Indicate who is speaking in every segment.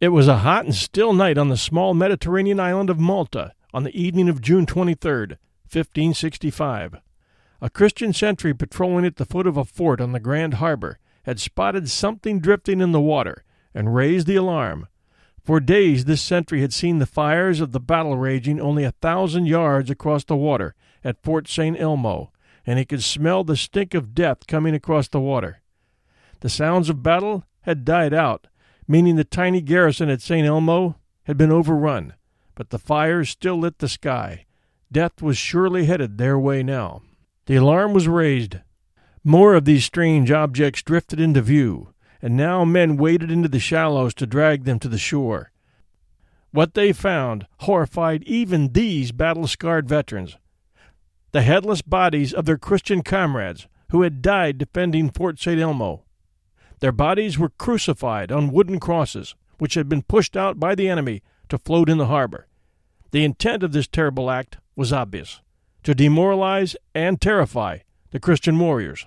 Speaker 1: It was a hot and still night on the small Mediterranean island of Malta on the evening of June 23rd, 1565. A Christian sentry patrolling at the foot of a fort on the Grand Harbor had spotted something drifting in the water and raised the alarm. For days this sentry had seen the fires of the battle raging only a thousand yards across the water at Fort St. Elmo, and he could smell the stink of death coming across the water. The sounds of battle had died out, meaning the tiny garrison at St. Elmo had been overrun, but the fires still lit the sky. Death was surely headed their way now. The alarm was raised. More of these strange objects drifted into view, and now men waded into the shallows to drag them to the shore. What they found horrified even these battle scarred veterans. The headless bodies of their Christian comrades who had died defending Fort St. Elmo. Their bodies were crucified on wooden crosses, which had been pushed out by the enemy to float in the harbor. The intent of this terrible act was obvious to demoralize and terrify the Christian warriors.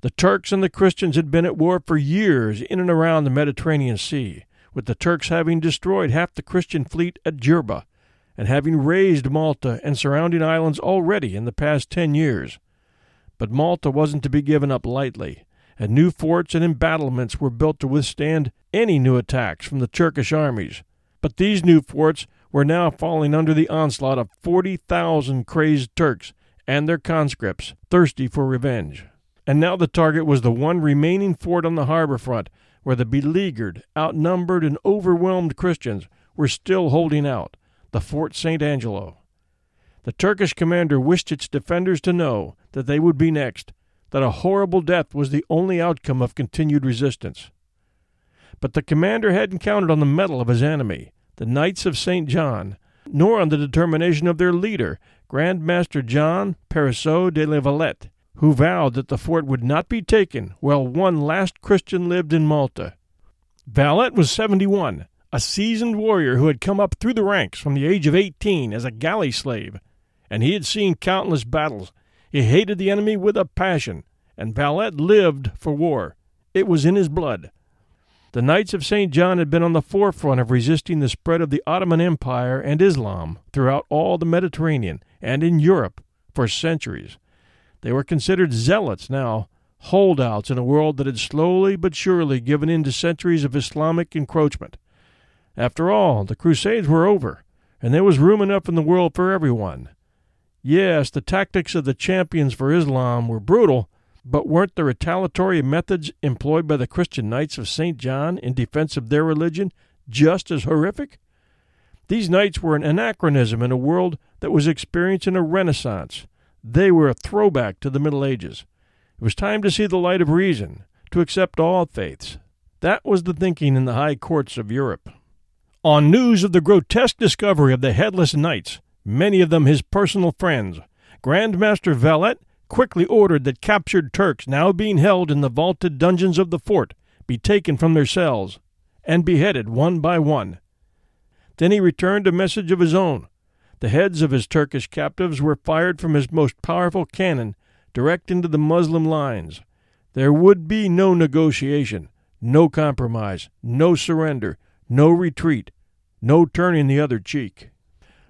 Speaker 1: The Turks and the Christians had been at war for years in and around the Mediterranean Sea, with the Turks having destroyed half the Christian fleet at Jerba and having razed Malta and surrounding islands already in the past ten years. But Malta wasn't to be given up lightly and new forts and embattlements were built to withstand any new attacks from the Turkish armies. But these new forts were now falling under the onslaught of 40,000 crazed Turks and their conscripts, thirsty for revenge. And now the target was the one remaining fort on the harbor front, where the beleaguered, outnumbered, and overwhelmed Christians were still holding out the Fort St. Angelo. The Turkish commander wished its defenders to know that they would be next, that a horrible death was the only outcome of continued resistance. But the commander hadn't counted on the mettle of his enemy, the Knights of St. John, nor on the determination of their leader, Grand Master John Parisot de la Valette, who vowed that the fort would not be taken while one last Christian lived in Malta. Valette was seventy one, a seasoned warrior who had come up through the ranks from the age of eighteen as a galley slave, and he had seen countless battles he hated the enemy with a passion, and Valette lived for war. It was in his blood. The Knights of St. John had been on the forefront of resisting the spread of the Ottoman Empire and Islam throughout all the Mediterranean and in Europe for centuries. They were considered zealots now, holdouts in a world that had slowly but surely given in to centuries of Islamic encroachment. After all, the Crusades were over, and there was room enough in the world for everyone. Yes, the tactics of the champions for Islam were brutal, but weren't the retaliatory methods employed by the Christian Knights of St. John in defense of their religion just as horrific? These knights were an anachronism in a world that was experiencing a renaissance. They were a throwback to the Middle Ages. It was time to see the light of reason, to accept all faiths. That was the thinking in the high courts of Europe. On news of the grotesque discovery of the headless knights, many of them his personal friends. Grand Master Valette quickly ordered that captured Turks now being held in the vaulted dungeons of the fort be taken from their cells and beheaded one by one. Then he returned a message of his own. The heads of his Turkish captives were fired from his most powerful cannon direct into the Moslem lines. There would be no negotiation, no compromise, no surrender, no retreat, no turning the other cheek.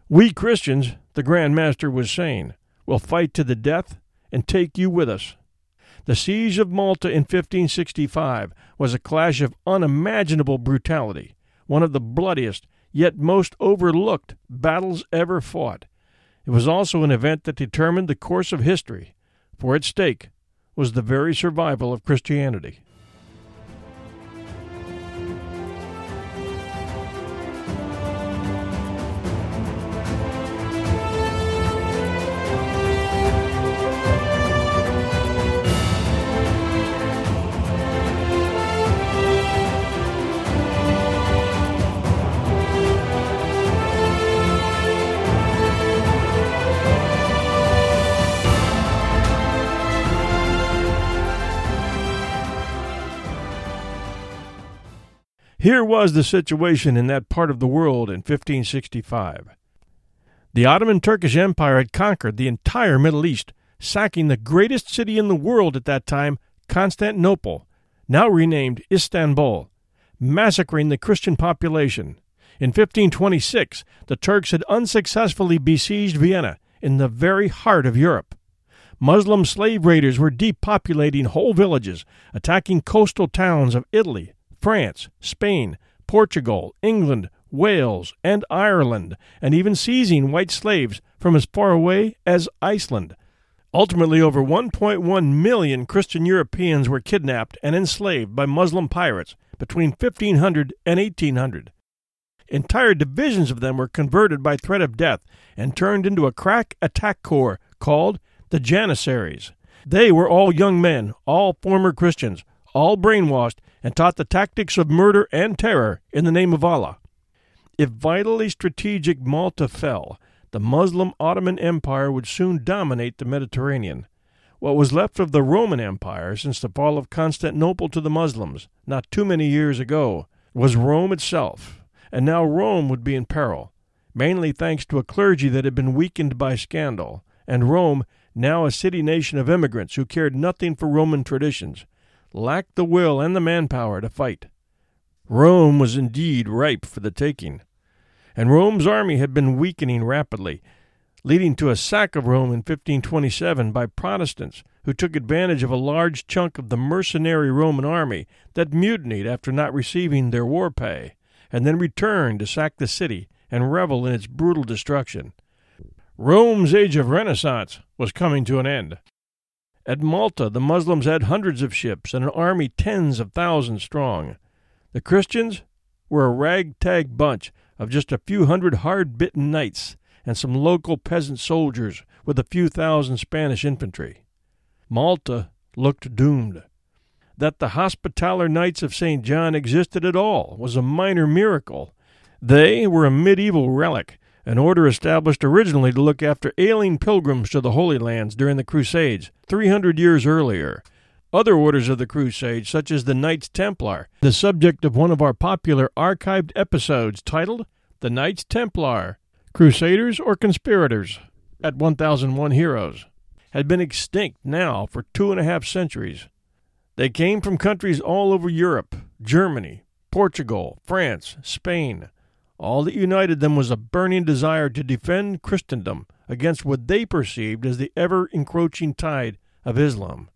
Speaker 1: We Christians, the Grand Master was saying, will fight to the death and take you with us. The siege of Malta in 1565 was a clash of unimaginable brutality, one of the bloodiest yet most overlooked battles ever fought. It was also an event that determined the course of history, for at stake was the very survival of Christianity. Here was the situation in that part of the world in 1565. The Ottoman Turkish Empire had conquered the entire Middle East, sacking the greatest city in the world at that time, Constantinople, now renamed Istanbul. massacring the Christian population. In 1526, the Turks had unsuccessfully besieged Vienna in the very heart of Europe. Muslim slave raiders were depopulating whole villages, attacking coastal towns of Italy, France, Spain, Portugal, England, Wales, and Ireland, and even seizing white slaves from as far away as Iceland. Ultimately, over 1.1 million Christian Europeans were kidnapped and enslaved by Muslim pirates between 1500 and 1800. Entire divisions of them were converted by threat of death and turned into a crack attack corps called the Janissaries. They were all young men, all former Christians, all brainwashed, and taught the tactics of murder and terror in the name of Allah. If vitally strategic Malta fell, the Muslim Ottoman Empire would soon dominate the Mediterranean. What was left of the Roman Empire since the fall of Constantinople to the Muslims, not too many years ago, was Rome itself, and now Rome would be in peril, mainly thanks to a clergy that had been weakened by scandal, and Rome now a city nation of immigrants who cared nothing for Roman traditions, lacked the will and the manpower to fight. Rome was indeed ripe for the taking, and Rome's army had been weakening rapidly, leading to a sack of Rome in 1527 by Protestants who took advantage of a large chunk of the mercenary Roman army that mutinied after not receiving their war pay, and then returned to sack the city and revel in its brutal destruction. Rome's age of Renaissance was coming to an end. At Malta, the Muslims had hundreds of ships and an army tens of thousands strong. The Christians were a ragtag bunch of just a few hundred hard bitten knights and some local peasant soldiers with a few thousand Spanish infantry. Malta looked doomed. That the Hospitaller Knights of St. John existed at all was a minor miracle. They were a medieval relic an order established originally to look after ailing pilgrims to the Holy Lands during the Crusades, 300 years earlier. Other orders of the Crusades, such as the Knights Templar, the subject of one of our popular archived episodes titled The Knights Templar Crusaders or Conspirators at 1001 Heroes, had been extinct now for two and a half centuries. They came from countries all over Europe Germany, Portugal, France, Spain, all that united them was a burning desire to defend Christendom against what they perceived as the ever encroaching tide of Islam.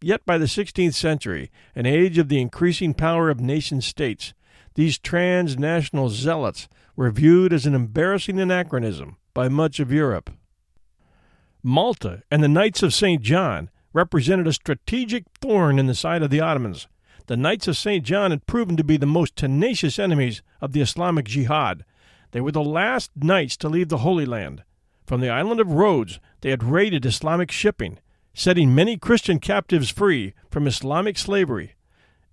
Speaker 1: Yet by the 16th century, an age of the increasing power of nation states, these transnational zealots were viewed as an embarrassing anachronism by much of Europe. Malta and the Knights of St. John represented a strategic thorn in the side of the Ottomans the Knights of St. John had proven to be the most tenacious enemies of the Islamic Jihad. They were the last knights to leave the Holy Land. From the island of Rhodes, they had raided Islamic shipping, setting many Christian captives free from Islamic slavery.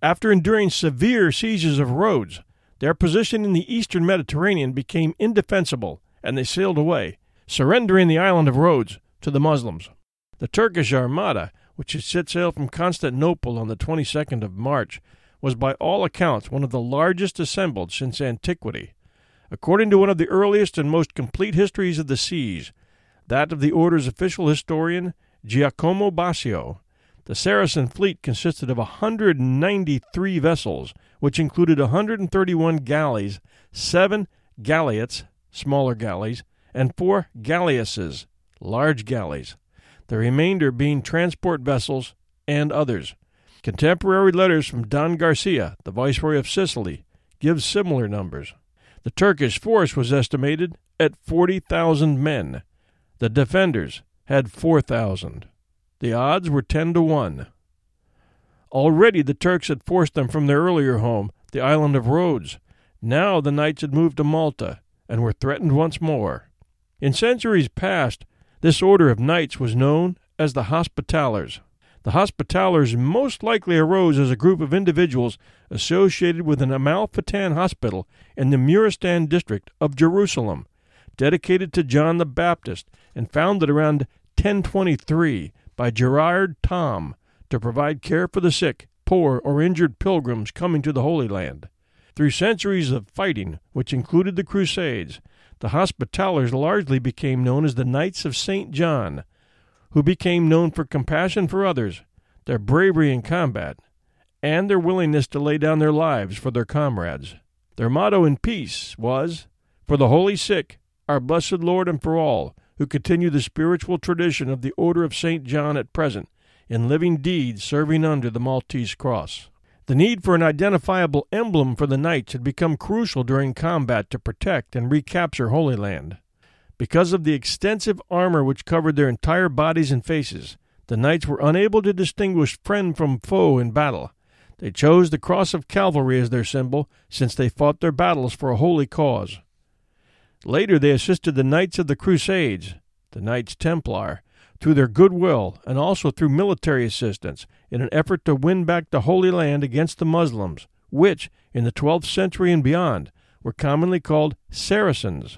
Speaker 1: After enduring severe sieges of Rhodes, their position in the eastern Mediterranean became indefensible, and they sailed away, surrendering the island of Rhodes to the Muslims. The Turkish Armada which had set sail from Constantinople on the 22nd of March, was by all accounts one of the largest assembled since antiquity. According to one of the earliest and most complete histories of the seas, that of the order's official historian, Giacomo Bosio, the Saracen fleet consisted of 193 vessels, which included 131 galleys, seven galleots, smaller galleys, and four galleasses, large galleys the remainder being transport vessels and others. Contemporary letters from Don Garcia, the Viceroy of Sicily, give similar numbers. The Turkish force was estimated at 40,000 men. The defenders had 4,000. The odds were 10 to 1. Already the Turks had forced them from their earlier home, the island of Rhodes. Now the knights had moved to Malta and were threatened once more. In centuries past, this order of knights was known as the Hospitallers. The Hospitallers most likely arose as a group of individuals associated with an Amalfitan hospital in the Muristan district of Jerusalem, dedicated to John the Baptist and founded around 1023 by Gerard Thom to provide care for the sick, poor, or injured pilgrims coming to the Holy Land. Through centuries of fighting, which included the Crusades, the Hospitallers largely became known as the Knights of St. John, who became known for compassion for others, their bravery in combat, and their willingness to lay down their lives for their comrades. Their motto in peace was, For the holy sick, our blessed Lord, and for all who continue the spiritual tradition of the Order of St. John at present, in living deeds serving under the Maltese cross. The need for an identifiable emblem for the knights had become crucial during combat to protect and recapture Holy Land. Because of the extensive armor which covered their entire bodies and faces, the knights were unable to distinguish friend from foe in battle, they chose the cross of Calvary as their symbol, since they fought their battles for a holy cause. Later, they assisted the Knights of the Crusades, the Knights Templar, through their goodwill and also through military assistance in an effort to win back the Holy Land against the Muslims, which, in the 12th century and beyond, were commonly called Saracens.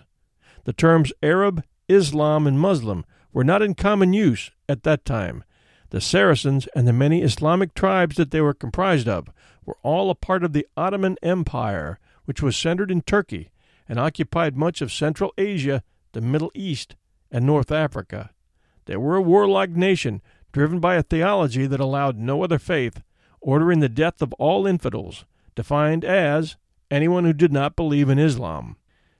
Speaker 1: The terms Arab, Islam, and Muslim were not in common use at that time, the Saracens and the many Islamic tribes that they were comprised of were all a part of the Ottoman Empire, which was centered in Turkey and occupied much of Central Asia, the Middle East, and North Africa. They were a warlike nation driven by a theology that allowed no other faith, ordering the death of all infidels, defined as anyone who did not believe in Islam.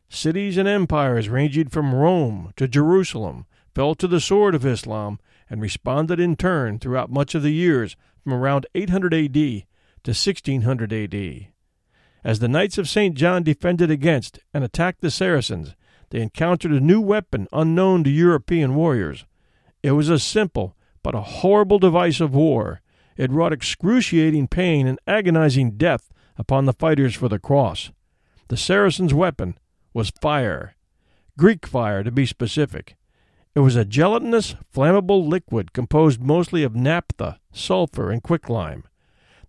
Speaker 1: Cities and empires ranging from Rome to Jerusalem fell to the sword of Islam and responded in turn throughout much of the years from around 800 AD to 1600 AD. As the Knights of St. John defended against and attacked the Saracens, they encountered a new weapon unknown to European warriors. It was a simple but a horrible device of war. It wrought excruciating pain and agonizing death upon the fighters for the cross. The Saracens' weapon was fire, Greek fire to be specific. It was a gelatinous, flammable liquid composed mostly of naphtha, sulfur, and quicklime.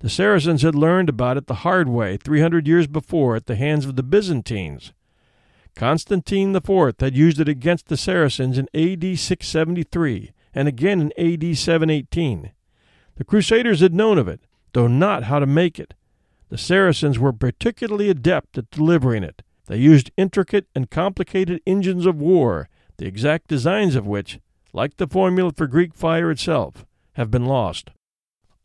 Speaker 1: The Saracens had learned about it the hard way 300 years before at the hands of the Byzantines. Constantine IV had used it against the Saracens in AD 673 and again in AD 718. The Crusaders had known of it, though not how to make it. The Saracens were particularly adept at delivering it. They used intricate and complicated engines of war the exact designs of which, like the formula for Greek fire itself, have been lost.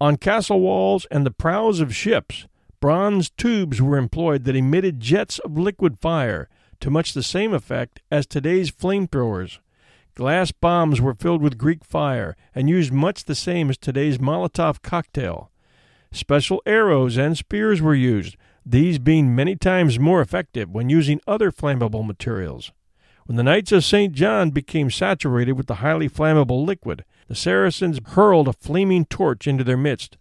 Speaker 1: On castle walls and the prows of ships, bronze tubes were employed that emitted jets of liquid fire to much the same effect as today's flamethrowers. Glass bombs were filled with Greek fire and used much the same as today's Molotov cocktail. Special arrows and spears were used, these being many times more effective when using other flammable materials. When the Knights of St. John became saturated with the highly flammable liquid, the Saracens hurled a flaming torch into their midst.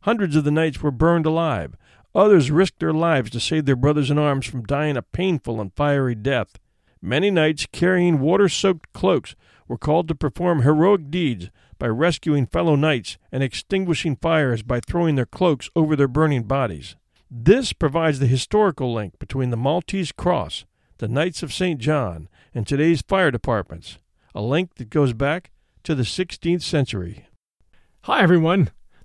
Speaker 1: Hundreds of the knights were burned alive. Others risked their lives to save their brothers in arms from dying a painful and fiery death. Many knights carrying water soaked cloaks were called to perform heroic deeds by rescuing fellow knights and extinguishing fires by throwing their cloaks over their burning bodies. This provides the historical link between the Maltese cross, the Knights of St. John, and today's fire departments, a link that goes back to the 16th century.
Speaker 2: Hi, everyone.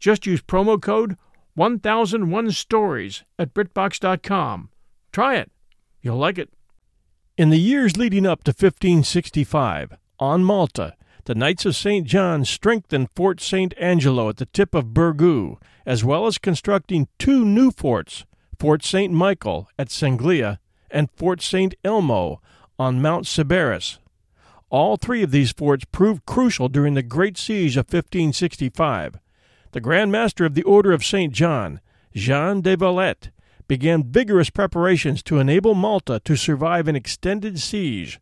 Speaker 2: Just use promo code 1001 Stories at BritBox.com. Try it. You'll like it.
Speaker 1: In the years leading up to 1565, on Malta, the Knights of St. John strengthened Fort St. Angelo at the tip of Birgu, as well as constructing two new forts Fort St. Michael at Senglea and Fort St. Elmo on Mount Sciberras. All three of these forts proved crucial during the Great Siege of 1565. The Grand Master of the Order of St. John Jean de Valette, began vigorous preparations to enable Malta to survive an extended siege.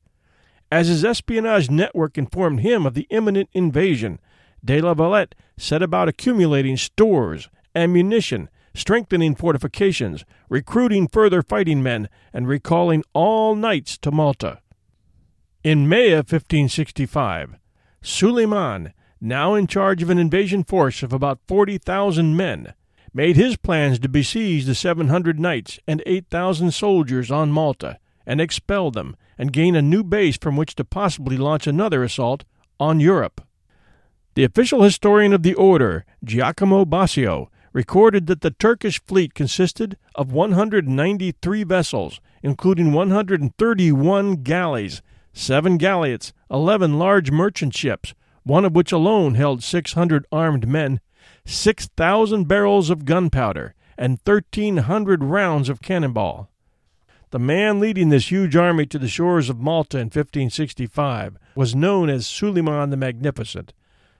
Speaker 1: As his espionage network informed him of the imminent invasion, de la Valette set about accumulating stores, ammunition, strengthening fortifications, recruiting further fighting men, and recalling all knights to Malta. In May of 1565, Suleiman, now in charge of an invasion force of about 40,000 men, made his plans to besiege the 700 knights and 8,000 soldiers on Malta and expel them and gain a new base from which to possibly launch another assault on Europe. The official historian of the order, Giacomo Bosio, recorded that the Turkish fleet consisted of 193 vessels, including 131 galleys, seven galleots, 11 large merchant ships, one of which alone held 600 armed men, 6,000 barrels of gunpowder, and 1,300 rounds of cannonball. The man leading this huge army to the shores of Malta in 1565 was known as Suleiman the Magnificent,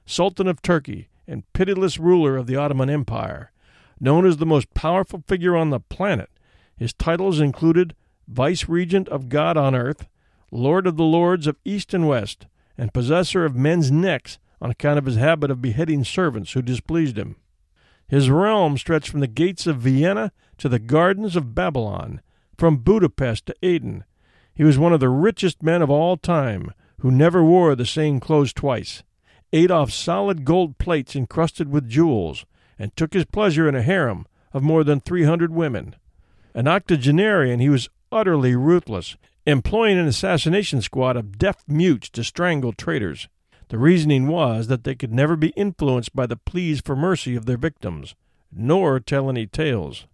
Speaker 1: Sultan of Turkey and pitiless ruler of the Ottoman Empire. Known as the most powerful figure on the planet, his titles included Vice Regent of God on Earth, Lord of the Lords of East and West, and possessor of men's necks on account of his habit of beheading servants who displeased him. His realm stretched from the gates of Vienna to the gardens of Babylon, from Budapest to Aden. He was one of the richest men of all time, who never wore the same clothes twice, ate off solid gold plates encrusted with jewels, and took his pleasure in a harem of more than three hundred women. An octogenarian, he was utterly ruthless, employing an assassination squad of deaf mutes to strangle traitors. The reasoning was that they could never be influenced by the pleas for mercy of their victims, nor tell any tales.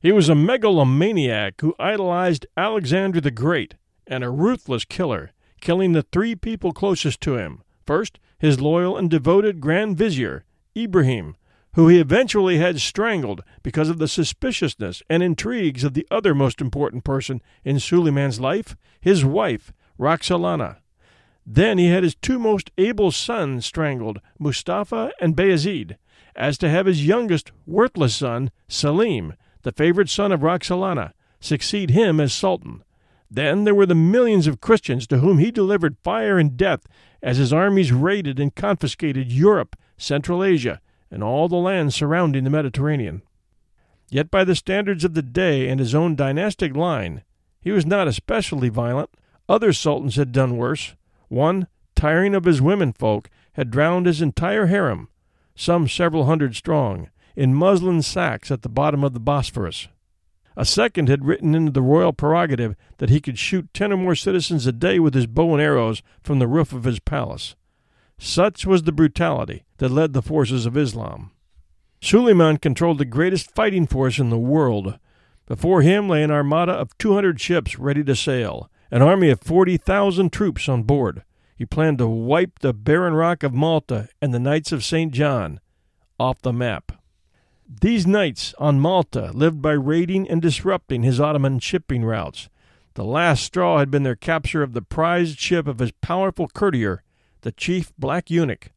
Speaker 1: He was a megalomaniac who idolized Alexander the Great and a ruthless killer, killing the three people closest to him. First, his loyal and devoted Grand Vizier, Ibrahim, who he eventually had strangled because of the suspiciousness and intrigues of the other most important person in Suleiman's life, his wife, Roxolana. Then he had his two most able sons strangled, Mustafa and Bayezid, as to have his youngest, worthless son, Selim, the favorite son of Roxolana, succeed him as Sultan. Then there were the millions of Christians to whom he delivered fire and death as his armies raided and confiscated Europe, Central Asia, and all the lands surrounding the Mediterranean. Yet, by the standards of the day and his own dynastic line, he was not especially violent. Other sultans had done worse. One, tiring of his womenfolk, had drowned his entire harem, some several hundred strong, in muslin sacks at the bottom of the Bosphorus. A second had written into the royal prerogative that he could shoot ten or more citizens a day with his bow and arrows from the roof of his palace. Such was the brutality that led the forces of Islam. Suleiman controlled the greatest fighting force in the world. Before him lay an armada of 200 ships ready to sail, an army of 40,000 troops on board. He planned to wipe the barren rock of Malta and the Knights of St. John off the map. These knights on Malta lived by raiding and disrupting his Ottoman shipping routes. The last straw had been their capture of the prized ship of his powerful courtier, the chief black eunuch.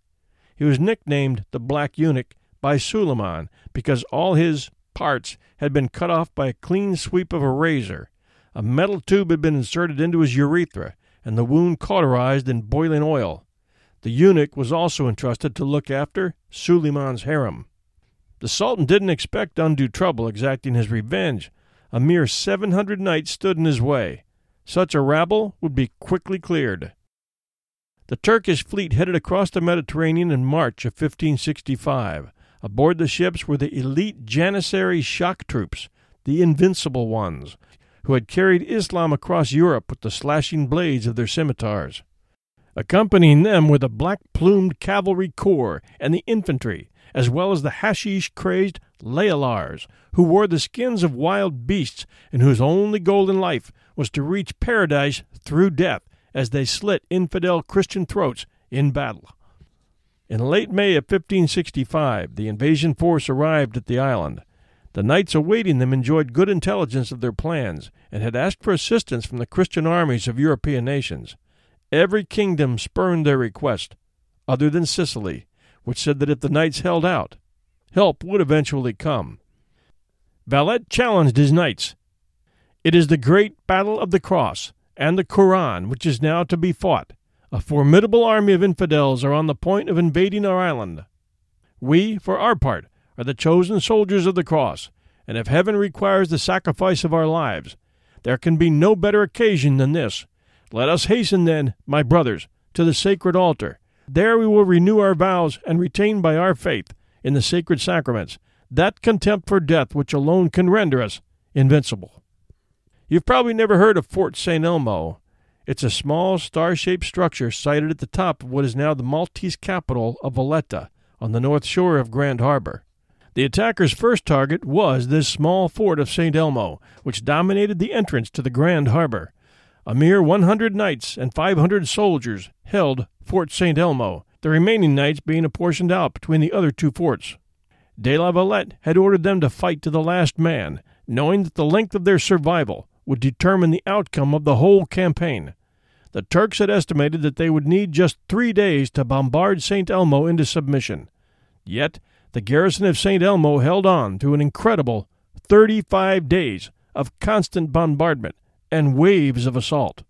Speaker 1: He was nicknamed the Black Eunuch by Suleiman because all his parts had been cut off by a clean sweep of a razor. A metal tube had been inserted into his urethra, and the wound cauterized in boiling oil. The eunuch was also entrusted to look after Suleiman's harem. The Sultan didn't expect undue trouble exacting his revenge. A mere seven hundred knights stood in his way. Such a rabble would be quickly cleared. The Turkish fleet headed across the Mediterranean in March of 1565. Aboard the ships were the elite Janissary shock troops, the invincible ones, who had carried Islam across Europe with the slashing blades of their scimitars. Accompanying them were the black plumed cavalry corps and the infantry, as well as the hashish crazed Layalars, who wore the skins of wild beasts and whose only goal in life was to reach paradise through death as they slit infidel Christian throats in battle. In late May of 1565, the invasion force arrived at the island. The knights awaiting them enjoyed good intelligence of their plans and had asked for assistance from the Christian armies of European nations. Every kingdom spurned their request, other than Sicily, which said that if the knights held out, help would eventually come. Valette challenged his knights. It is the great battle of the cross and the Koran which is now to be fought. A formidable army of infidels are on the point of invading our island. We, for our part, are the chosen soldiers of the cross, and if heaven requires the sacrifice of our lives, there can be no better occasion than this. Let us hasten, then, my brothers, to the sacred altar. There we will renew our vows and retain by our faith in the sacred sacraments that contempt for death which alone can render us invincible. You've probably never heard of Fort St. Elmo. It's a small star shaped structure sited at the top of what is now the Maltese capital of Valletta on the north shore of Grand Harbor. The attacker's first target was this small fort of St. Elmo, which dominated the entrance to the Grand Harbor. A mere 100 knights and 500 soldiers held Fort St. Elmo, the remaining knights being apportioned out between the other two forts. De la Valette had ordered them to fight to the last man, knowing that the length of their survival would determine the outcome of the whole campaign. The Turks had estimated that they would need just three days to bombard St. Elmo into submission. Yet the garrison of St. Elmo held on through an incredible 35 days of constant bombardment and waves of assault.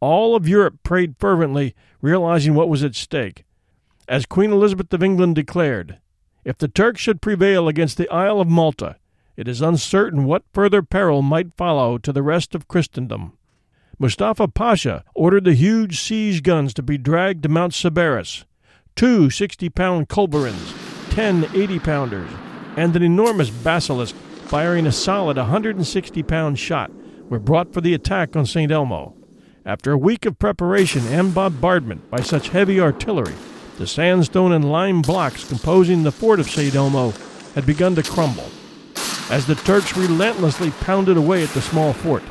Speaker 1: All of Europe prayed fervently, realizing what was at stake. As Queen Elizabeth of England declared, if the Turks should prevail against the Isle of Malta, it is uncertain what further peril might follow to the rest of Christendom. Mustafa Pasha ordered the huge siege guns to be dragged to Mount Sciberras, two 60 pound culverins, ten 80 pounders, and an enormous basilisk firing a solid 160 pound shot were brought for the attack on St. Elmo. After a week of preparation and bombardment by such heavy artillery, the sandstone and lime blocks composing the fort of St. Elmo had begun to crumble. As the Turks relentlessly pounded away at the small fort,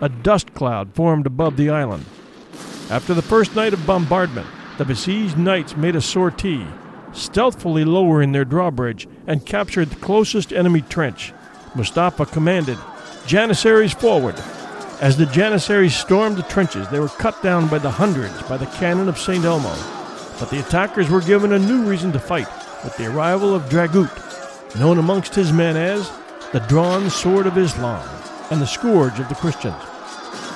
Speaker 1: a dust cloud formed above the island. After the first night of bombardment, the besieged knights made a sortie stealthily lowering their drawbridge, and captured the closest enemy trench. Mustafa commanded, Janissaries forward! As the Janissaries stormed the trenches, they were cut down by the hundreds by the cannon of St. Elmo. But the attackers were given a new reason to fight with the arrival of Dragut, known amongst his men as the drawn sword of Islam and the scourge of the Christians.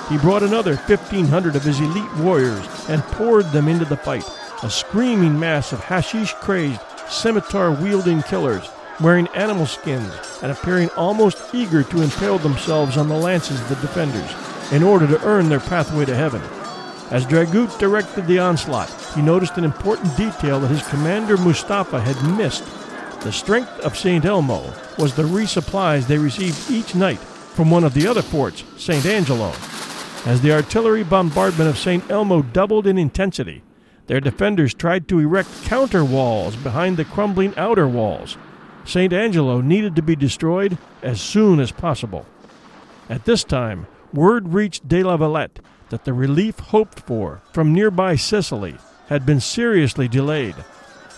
Speaker 1: He brought another 1,500 of his elite warriors and poured them into the fight a screaming mass of hashish crazed, scimitar wielding killers wearing animal skins and appearing almost eager to impale themselves on the lances of the defenders in order to earn their pathway to heaven. As Dragut directed the onslaught, he noticed an important detail that his commander Mustafa had missed. The strength of St. Elmo was the resupplies they received each night from one of the other forts, St. Angelo. As the artillery bombardment of St. Elmo doubled in intensity, their defenders tried to erect counter walls behind the crumbling outer walls. St. Angelo needed to be destroyed as soon as possible. At this time, word reached de la Valette that the relief hoped for from nearby Sicily had been seriously delayed.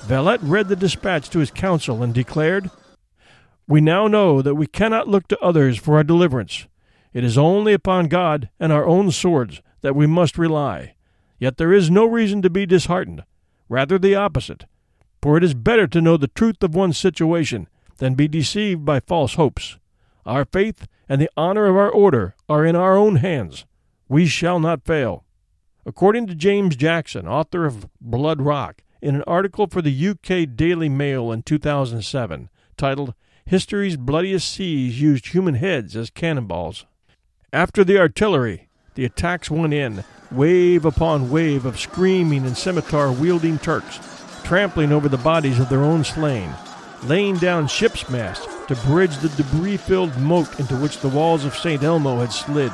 Speaker 1: Valette read the dispatch to his council and declared, We now know that we cannot look to others for our deliverance. It is only upon God and our own swords that we must rely. Yet there is no reason to be disheartened, rather the opposite, for it is better to know the truth of one's situation than be deceived by false hopes. Our faith and the honor of our order are in our own hands. We shall not fail. According to James Jackson, author of Blood Rock, in an article for the UK Daily Mail in 2007 titled History's Bloodiest Siege Used Human Heads as Cannonballs. After the artillery, the attacks went in, wave upon wave of screaming and scimitar wielding Turks, trampling over the bodies of their own slain, laying down ship's masts to bridge the debris filled moat into which the walls of St. Elmo had slid.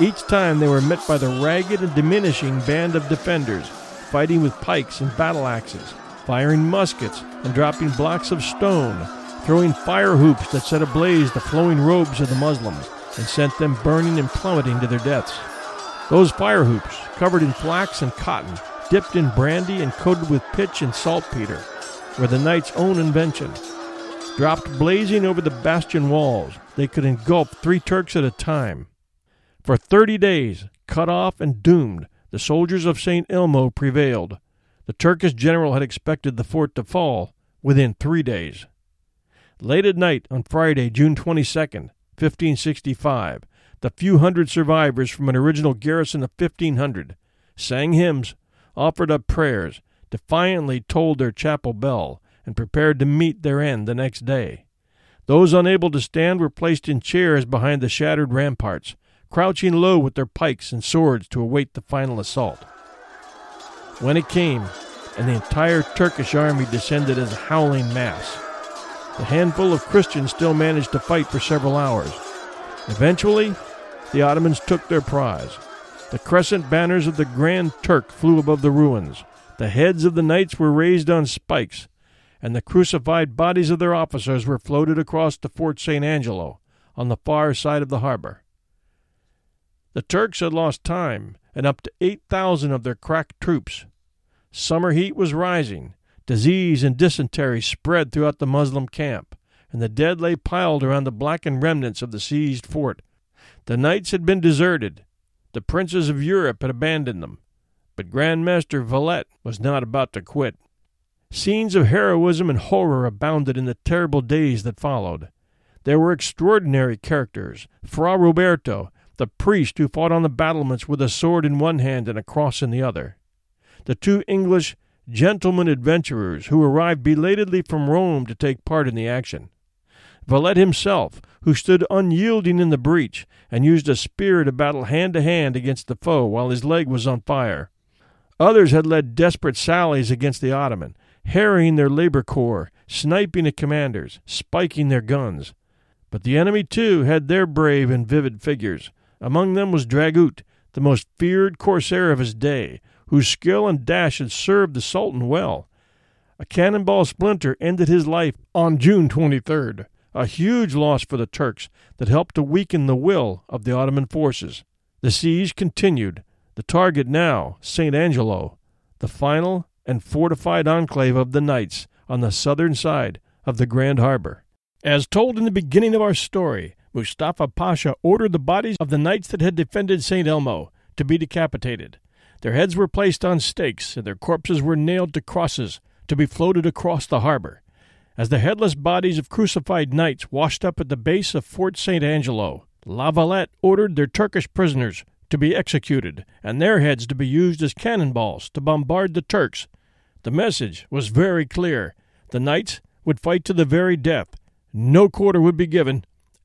Speaker 1: Each time they were met by the ragged and diminishing band of defenders, fighting with pikes and battle axes, firing muskets and dropping blocks of stone, throwing fire hoops that set ablaze the flowing robes of the Muslims and sent them burning and plummeting to their deaths. Those fire hoops, covered in flax and cotton, dipped in brandy and coated with pitch and saltpeter, were the knight's own invention. Dropped blazing over the bastion walls, they could engulf three Turks at a time. For thirty days, cut off and doomed, the soldiers of St. Elmo prevailed. The Turkish general had expected the fort to fall within three days. Late at night on Friday, June 22nd, 1565, the few hundred survivors from an original garrison of 1,500 sang hymns, offered up prayers, defiantly tolled their chapel bell, and prepared to meet their end the next day. Those unable to stand were placed in chairs behind the shattered ramparts, crouching low with their pikes and swords to await the final assault. When it came, and the entire Turkish army descended as a howling mass, the handful of Christians still managed to fight for several hours. Eventually, the Ottomans took their prize. The crescent banners of the Grand Turk flew above the ruins. The heads of the knights were raised on spikes, and the crucified bodies of their officers were floated across to Fort St. Angelo on the far side of the harbor. The Turks had lost time and up to 8,000 of their crack troops. Summer heat was rising. Disease and dysentery spread throughout the Moslem camp, and the dead lay piled around the blackened remnants of the seized fort. The knights had been deserted. The princes of Europe had abandoned them. But Grand Master Valette was not about to quit. Scenes of heroism and horror abounded in the terrible days that followed. There were extraordinary characters. Fra Roberto, the priest who fought on the battlements with a sword in one hand and a cross in the other. The two English gentlemen adventurers who arrived belatedly from Rome to take part in the action. Valette himself, who stood unyielding in the breach and used a spear to battle hand to hand against the foe while his leg was on fire. Others had led desperate sallies against the Ottoman, harrying their labor corps, sniping at commanders, spiking their guns. But the enemy, too, had their brave and vivid figures. Among them was Dragut, the most feared corsair of his day, whose skill and dash had served the Sultan well. A cannonball splinter ended his life on June 23rd, a huge loss for the Turks that helped to weaken the will of the Ottoman forces. The siege continued, the target now St. Angelo, the final and fortified enclave of the Knights on the southern side of the Grand Harbor. As told in the beginning of our story, Mustafa Pasha ordered the bodies of the knights that had defended St. Elmo to be decapitated. Their heads were placed on stakes, and their corpses were nailed to crosses to be floated across the harbor. As the headless bodies of crucified knights washed up at the base of Fort St. Angelo, La Valette ordered their Turkish prisoners to be executed, and their heads to be used as cannonballs to bombard the Turks. The message was very clear. The knights would fight to the very death. No quarter would be given,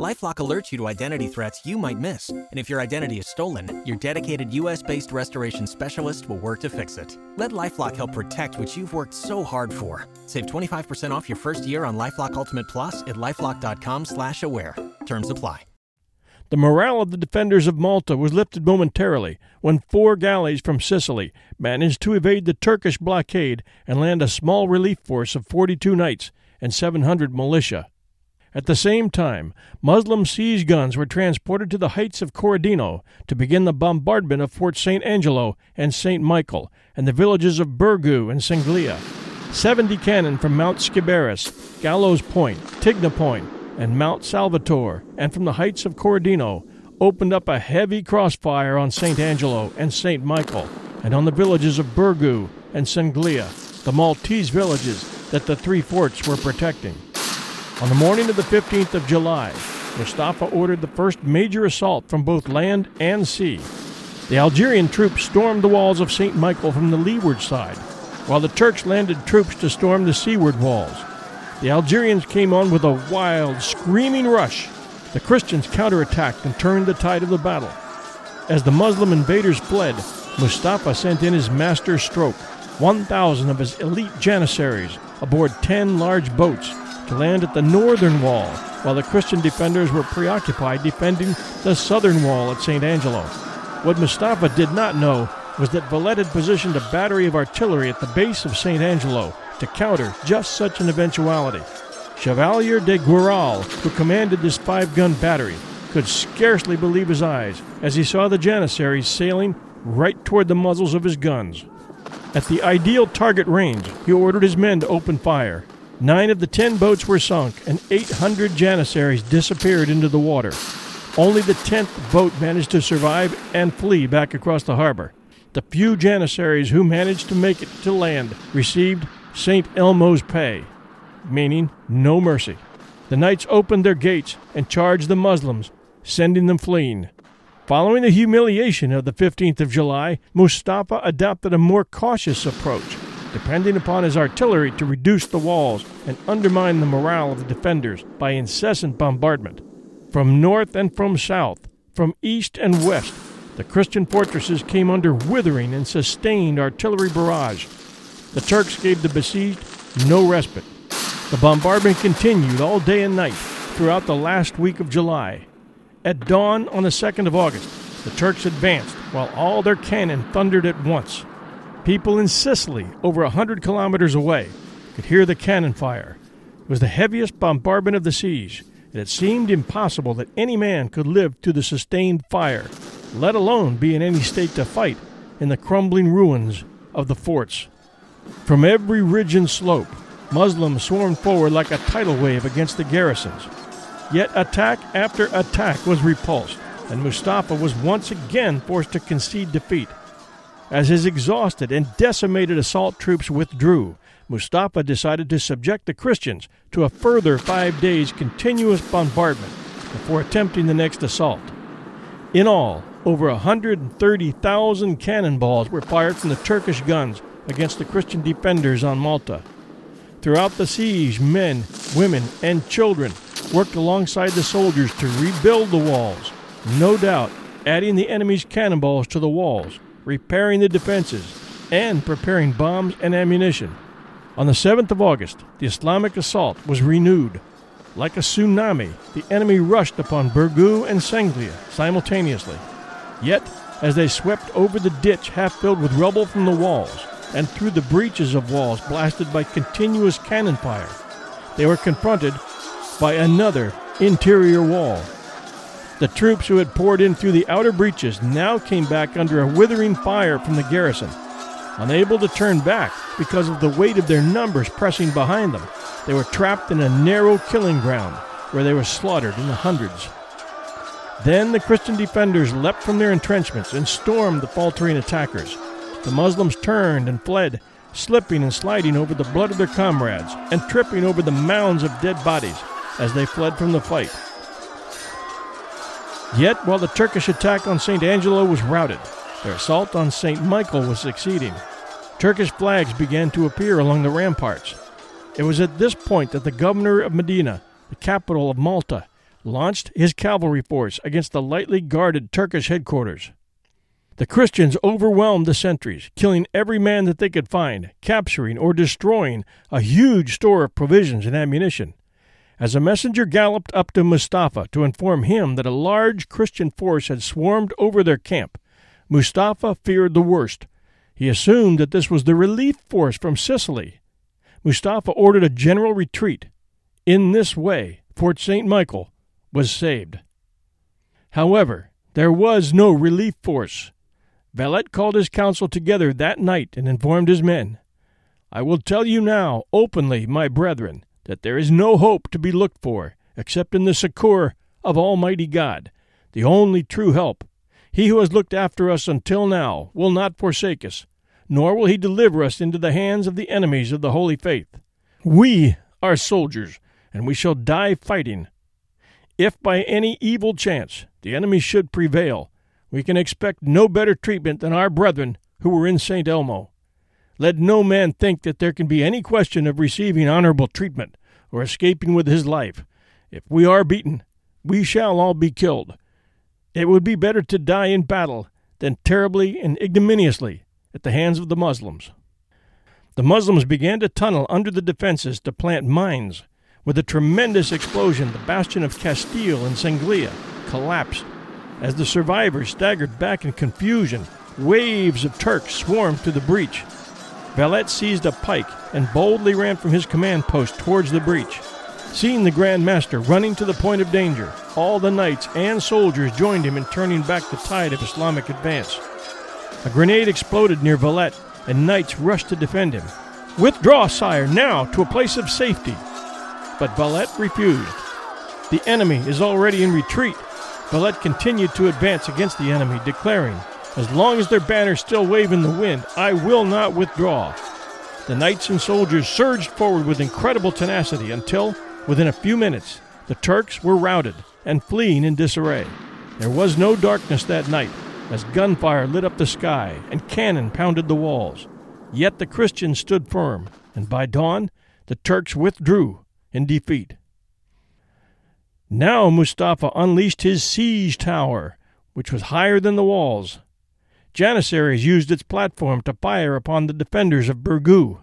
Speaker 3: LifeLock alerts you to identity threats you might miss, and if your identity is stolen, your dedicated U.S.-based restoration specialist will work to fix it. Let LifeLock help protect what you've worked so hard for. Save 25% off your first year on LifeLock Ultimate Plus at lifeLock.com/aware. Terms apply.
Speaker 1: The morale of the defenders of Malta was lifted momentarily when four galleys from Sicily managed to evade the Turkish blockade and land a small relief force of 42 knights and 700 militia. At the same time, Muslim siege guns were transported to the heights of Corradino to begin the bombardment of Fort St. Angelo and St. Michael and the villages of Birgu and Senglea. Seventy cannon from Mount Sciberras, Gallows Point, Tigna Point, and Mount Salvatore, and from the heights of Corradino, opened up a heavy crossfire on St. Angelo and St. Michael, and on the villages of Birgu and Senglea, the Maltese villages that the three forts were protecting. On the morning of the 15th of July, Mustafa ordered the first major assault from both land and sea. The Algerian troops stormed the walls of St. Michael from the leeward side, while the Turks landed troops to storm the seaward walls. The Algerians came on with a wild, screaming rush. The Christians counterattacked and turned the tide of the battle. As the Muslim invaders fled, Mustafa sent in his master stroke, 1,000 of his elite janissaries, aboard 10 large boats to land at the northern wall, while the Christian defenders were preoccupied defending the southern wall at St. Angelo. What Mustafa did not know was that Valette had positioned a battery of artillery at the base of St. Angelo to counter just such an eventuality. Chevalier de Guiral, who commanded this five gun battery, could scarcely believe his eyes as he saw the Janissaries sailing right toward the muzzles of his guns. At the ideal target range, he ordered his men to open fire. Nine of the ten boats were sunk, and 800 Janissaries disappeared into the water. Only the tenth boat managed to survive and flee back across the harbor. The few Janissaries who managed to make it to land received St. Elmo's pay, meaning no mercy. The knights opened their gates and charged the Muslims, sending them fleeing. Following the humiliation of the 15th of July, Mustafa adopted a more cautious approach, depending upon his artillery to reduce the walls and undermine the morale of the defenders by incessant bombardment. From north and from south, from east and west, the Christian fortresses came under withering and sustained artillery barrage. The Turks gave the besieged no respite. The bombardment continued all day and night throughout the last week of July. At dawn on the 2nd of August, the Turks advanced while all their cannon thundered at once. People in Sicily, over a hundred kilometers away, could hear the cannon fire. It was the heaviest bombardment of the siege, and it seemed impossible that any man could live to the sustained fire, let alone be in any state to fight in the crumbling ruins of the forts. From every ridge and slope, Muslims swarmed forward like a tidal wave against the garrisons. Yet attack after attack was repulsed, and Mustafa was once again forced to concede defeat. As his exhausted and decimated assault troops withdrew, Mustafa decided to subject the Christians to a further five days' continuous bombardment before attempting the next assault. In all, over 130,000 cannonballs were fired from the Turkish guns against the Christian defenders on Malta. Throughout the siege, men, women, and children worked alongside the soldiers to rebuild the walls, no doubt adding the enemy's cannonballs to the walls, repairing the defenses, and preparing bombs and ammunition. On the 7th of August, the Islamic assault was renewed. Like a tsunami, the enemy rushed upon Birgu and Senglea simultaneously. Yet, as they swept over the ditch half filled with rubble from the walls, and through the breaches of walls blasted by continuous cannon fire. They were confronted by another interior wall. The troops who had poured in through the outer breaches now came back under a withering fire from the garrison. Unable to turn back because of the weight of their numbers pressing behind them, they were trapped in a narrow killing ground where they were slaughtered in the hundreds. Then the Christian defenders leapt from their entrenchments and stormed the faltering attackers. The Muslims turned and fled, slipping and sliding over the blood of their comrades and tripping over the mounds of dead bodies as they fled from the fight. Yet, while the Turkish attack on St. Angelo was routed, their assault on St. Michael was succeeding. Turkish flags began to appear along the ramparts. It was at this point that the governor of Medina, the capital of Malta, launched his cavalry force against the lightly guarded Turkish headquarters. The Christians overwhelmed the sentries, killing every man that they could find, capturing or destroying a huge store of provisions and ammunition. As a messenger galloped up to Mustafa to inform him that a large Christian force had swarmed over their camp, Mustafa feared the worst. He assumed that this was the relief force from Sicily. Mustafa ordered a general retreat. In this way, Fort St. Michael was saved. However, there was no relief force. Valette called his council together that night and informed his men I will tell you now, openly, my brethren, that there is no hope to be looked for except in the succor of Almighty God, the only true help. He who has looked after us until now will not forsake us, nor will he deliver us into the hands of the enemies of the holy faith. We are soldiers, and we shall die fighting. If by any evil chance the enemy should prevail, we can expect no better treatment than our brethren who were in St. Elmo. Let no man think that there can be any question of receiving honorable treatment or escaping with his life. If we are beaten, we shall all be killed. It would be better to die in battle than terribly and ignominiously at the hands of the Muslims. The Muslims began to tunnel under the defenses to plant mines. With a tremendous explosion, the bastion of Castile and Senglea collapsed as the survivors staggered back in confusion, waves of Turks swarmed through the breach. Valette seized a pike and boldly ran from his command post towards the breach. Seeing the Grand Master running to the point of danger, all the knights and soldiers joined him in turning back the tide of Islamic advance. A grenade exploded near Valette, and knights rushed to defend him. Withdraw, sire, now to a place of safety. But Valette refused. The enemy is already in retreat. Valette continued to advance against the enemy, declaring, As long as their banners still wave in the wind, I will not withdraw. The knights and soldiers surged forward with incredible tenacity until, within a few minutes, the Turks were routed and fleeing in disarray. There was no darkness that night, as gunfire lit up the sky and cannon pounded the walls. Yet the Christians stood firm, and by dawn the Turks withdrew in defeat. Now Mustafa unleashed his siege tower, which was higher than the walls. Janissaries used its platform to fire upon the defenders of Birgu.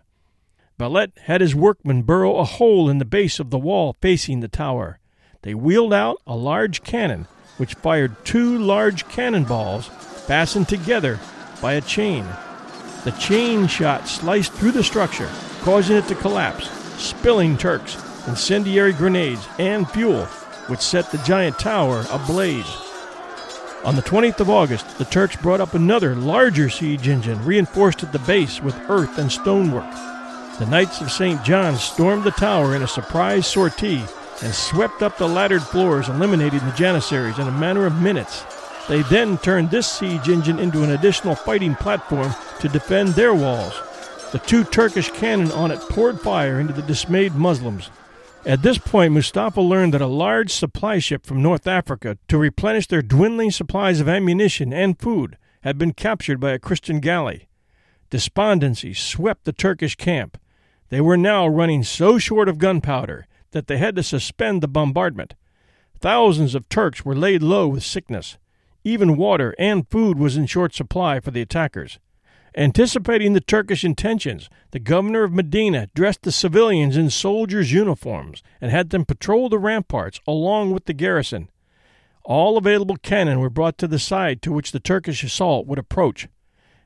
Speaker 1: Valette had his workmen burrow a hole in the base of the wall facing the tower. They wheeled out a large cannon, which fired two large cannonballs fastened together by a chain. The chain shot sliced through the structure, causing it to collapse, spilling Turks, incendiary grenades, and fuel which set the giant tower ablaze. On the 20th of August, the Turks brought up another, larger siege engine, reinforced at the base with earth and stonework. The Knights of St. John stormed the tower in a surprise sortie and swept up the laddered floors, eliminating the Janissaries in a matter of minutes. They then turned this siege engine into an additional fighting platform to defend their walls. The two Turkish cannon on it poured fire into the dismayed Muslims. At this point, Mustafa learned that a large supply ship from North Africa to replenish their dwindling supplies of ammunition and food had been captured by a Christian galley. Despondency swept the Turkish camp. They were now running so short of gunpowder that they had to suspend the bombardment. Thousands of Turks were laid low with sickness. Even water and food was in short supply for the attackers. Anticipating the Turkish intentions, the governor of Medina dressed the civilians in soldiers' uniforms and had them patrol the ramparts along with the garrison. All available cannon were brought to the side to which the Turkish assault would approach.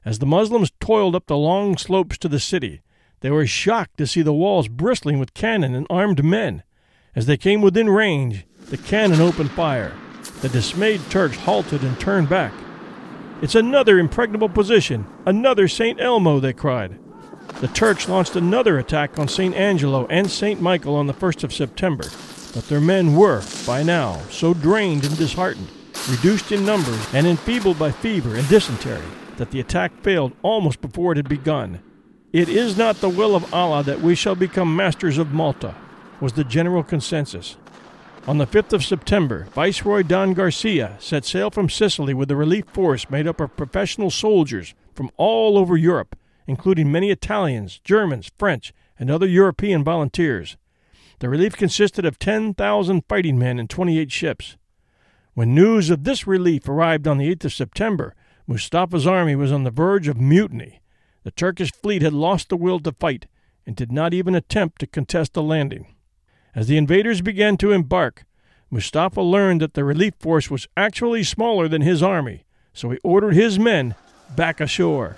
Speaker 1: As the Muslims toiled up the long slopes to the city, they were shocked to see the walls bristling with cannon and armed men. As they came within range, the cannon opened fire. The dismayed Turks halted and turned back. It's another impregnable position, another St. Elmo, they cried. The Turks launched another attack on St. Angelo and St. Michael on the 1st of September, but their men were, by now, so drained and disheartened, reduced in numbers, and enfeebled by fever and dysentery, that the attack failed almost before it had begun. It is not the will of Allah that we shall become masters of Malta, was the general consensus. On the 5th of September, Viceroy Don Garcia set sail from Sicily with a relief force made up of professional soldiers from all over Europe, including many Italians, Germans, French, and other European volunteers. The relief consisted of 10,000 fighting men and 28 ships. When news of this relief arrived on the 8th of September, Mustafa's army was on the verge of mutiny. The Turkish fleet had lost the will to fight and did not even attempt to contest a landing. As the invaders began to embark, Mustafa learned that the relief force was actually smaller than his army, so he ordered his men back ashore.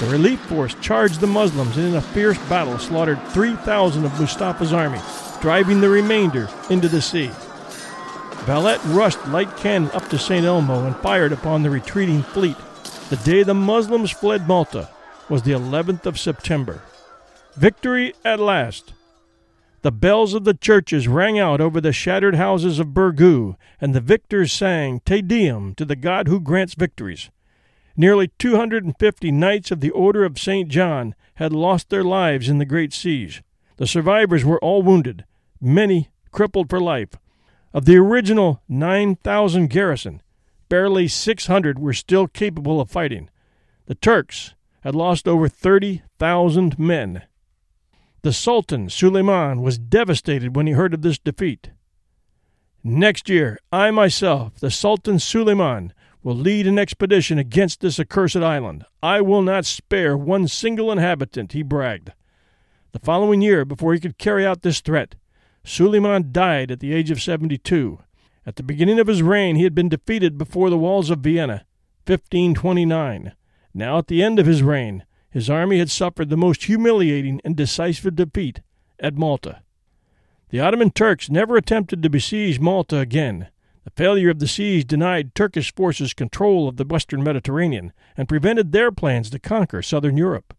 Speaker 1: The relief force charged the Muslims and in a fierce battle slaughtered 3,000 of Mustafa's army, driving the remainder into the sea. Valette rushed light cannon up to St. Elmo and fired upon the retreating fleet. The day the Muslims fled Malta was the 11th of September. Victory at last! The bells of the churches rang out over the shattered houses of Birgu, and the victors sang Te Deum to the God who grants victories. Nearly 250 knights of the Order of St. John had lost their lives in the great siege. The survivors were all wounded, many crippled for life. Of the original 9,000 garrison, barely 600 were still capable of fighting. The Turks had lost over 30,000 men. The Sultan, Suleiman, was devastated when he heard of this defeat. Next year, I myself, the Sultan Suleiman, will lead an expedition against this accursed island. I will not spare one single inhabitant, he bragged. The following year, before he could carry out this threat, Suleiman died at the age of 72. At the beginning of his reign, he had been defeated before the walls of Vienna, 1529. Now, at the end of his reign, his army had suffered the most humiliating and decisive defeat at Malta. The Ottoman Turks never attempted to besiege Malta again. The failure of the siege denied Turkish forces control of the western Mediterranean and prevented their plans to conquer southern Europe.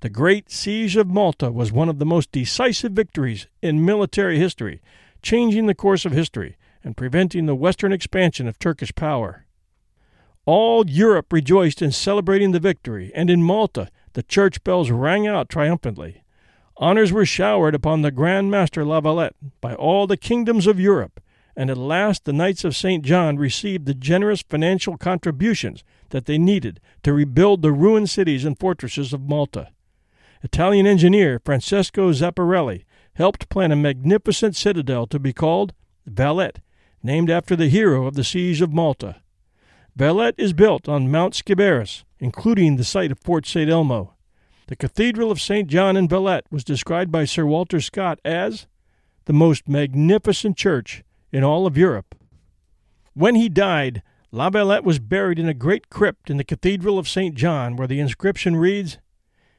Speaker 1: The Great Siege of Malta was one of the most decisive victories in military history, changing the course of history and preventing the western expansion of Turkish power. All Europe rejoiced in celebrating the victory, and in Malta the church bells rang out triumphantly. Honors were showered upon the Grand Master La Valette by all the kingdoms of Europe, and at last the Knights of St. John received the generous financial contributions that they needed to rebuild the ruined cities and fortresses of Malta. Italian engineer Francesco Zapparelli helped plan a magnificent citadel to be called Valette, named after the hero of the siege of Malta. Valette is built on Mount Sciberras, including the site of Fort St. Elmo. The Cathedral of St. John in Valette was described by Sir Walter Scott as the most magnificent church in all of Europe. When he died, La Valette was buried in a great crypt in the Cathedral of St. John, where the inscription reads,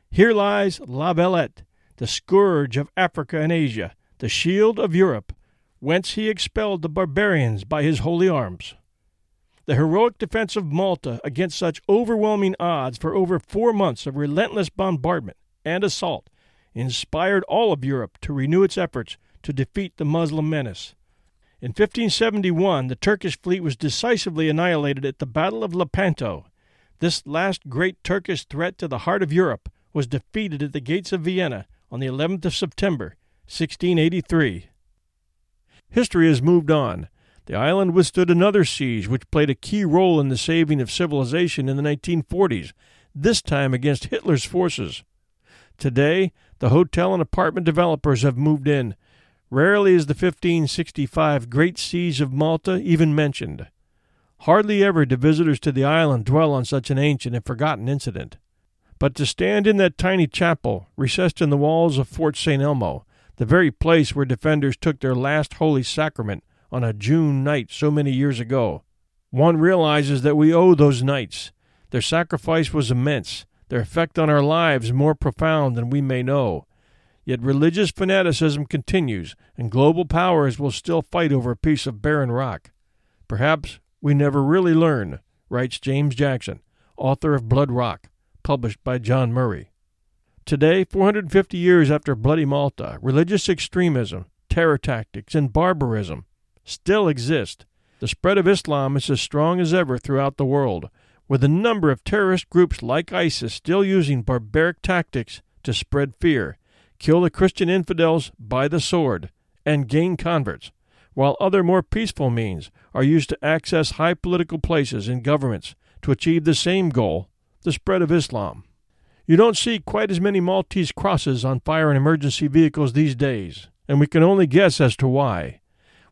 Speaker 1: Here lies La Valette, the scourge of Africa and Asia, the shield of Europe, whence he expelled the barbarians by his holy arms. The heroic defense of Malta against such overwhelming odds for over four months of relentless bombardment and assault inspired all of Europe to renew its efforts to defeat the Muslim menace. In 1571, the Turkish fleet was decisively annihilated at the Battle of Lepanto. This last great Turkish threat to the heart of Europe was defeated at the gates of Vienna on the 11th of September, 1683. History has moved on. The island withstood another siege, which played a key role in the saving of civilization in the 1940s, this time against Hitler's forces. Today, the hotel and apartment developers have moved in. Rarely is the 1565 Great Siege of Malta even mentioned. Hardly ever do visitors to the island dwell on such an ancient and forgotten incident. But to stand in that tiny chapel, recessed in the walls of Fort St. Elmo, the very place where defenders took their last holy sacrament, on a June night so many years ago. One realizes that we owe those knights. Their sacrifice was immense, their effect on our lives more profound than we may know. Yet religious fanaticism continues, and global powers will still fight over a piece of barren rock. Perhaps we never really learn, writes James Jackson, author of Blood Rock, published by John Murray. Today, 450 years after Bloody Malta, religious extremism, terror tactics, and barbarism still exist. The spread of Islam is as strong as ever throughout the world, with a number of terrorist groups like ISIS still using barbaric tactics to spread fear, kill the Christian infidels by the sword, and gain converts, while other more peaceful means are used to access high political places in governments to achieve the same goal the spread of Islam. You don't see quite as many Maltese crosses on fire and emergency vehicles these days, and we can only guess as to why.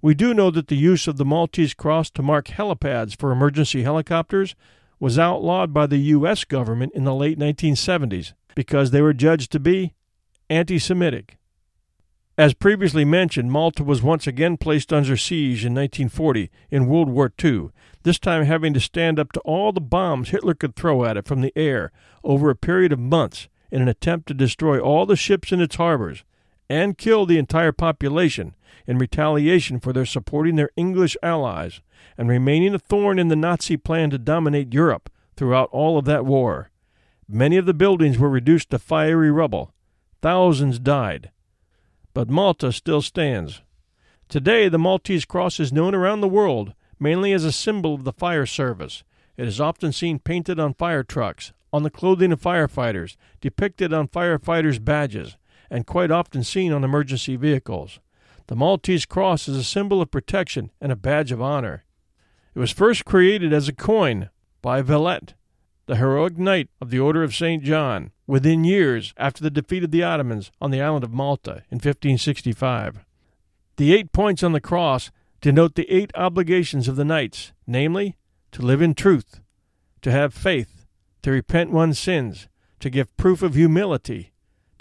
Speaker 1: We do know that the use of the Maltese cross to mark helipads for emergency helicopters was outlawed by the U.S. government in the late 1970s because they were judged to be anti Semitic. As previously mentioned, Malta was once again placed under siege in 1940 in World War II, this time having to stand up to all the bombs Hitler could throw at it from the air over a period of months in an attempt to destroy all the ships in its harbors and kill the entire population in retaliation for their supporting their English allies and remaining a thorn in the Nazi plan to dominate Europe throughout all of that war. Many of the buildings were reduced to fiery rubble. Thousands died. But Malta still stands. Today, the Maltese cross is known around the world mainly as a symbol of the fire service. It is often seen painted on fire trucks, on the clothing of firefighters, depicted on firefighters' badges, and quite often seen on emergency vehicles. The Maltese cross is a symbol of protection and a badge of honor. It was first created as a coin by Valette, the heroic knight of the Order of St. John, within years after the defeat of the Ottomans on the island of Malta in 1565. The eight points on the cross denote the eight obligations of the knights, namely, to live in truth, to have faith, to repent one's sins, to give proof of humility,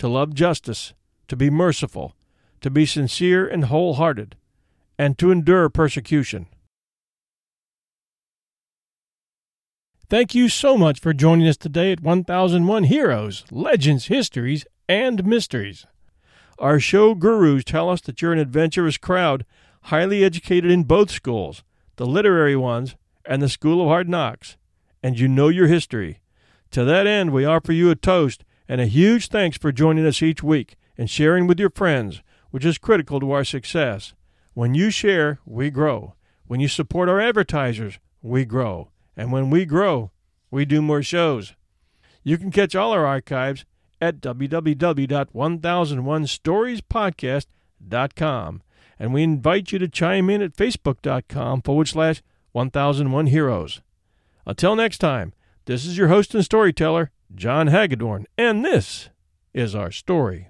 Speaker 1: to love justice, to be merciful, to be sincere and wholehearted, and to endure persecution. Thank you so much for joining us today at 1001 Heroes, Legends, Histories, and Mysteries. Our show gurus tell us that you're an adventurous crowd, highly educated in both schools, the literary ones and the School of Hard Knocks, and you know your history. To that end, we offer you a toast And a huge thanks for joining us each week and sharing with your friends, which is critical to our success. When you share, we grow. When you support our advertisers, we grow. And when we grow, we do more shows. You can catch all our archives at www.1001storiespodcast.com. And we invite you to chime in at facebook.com forward slash 1001 Heroes. Until next time, this is your host and storyteller, John Hagedorn, and this is our story.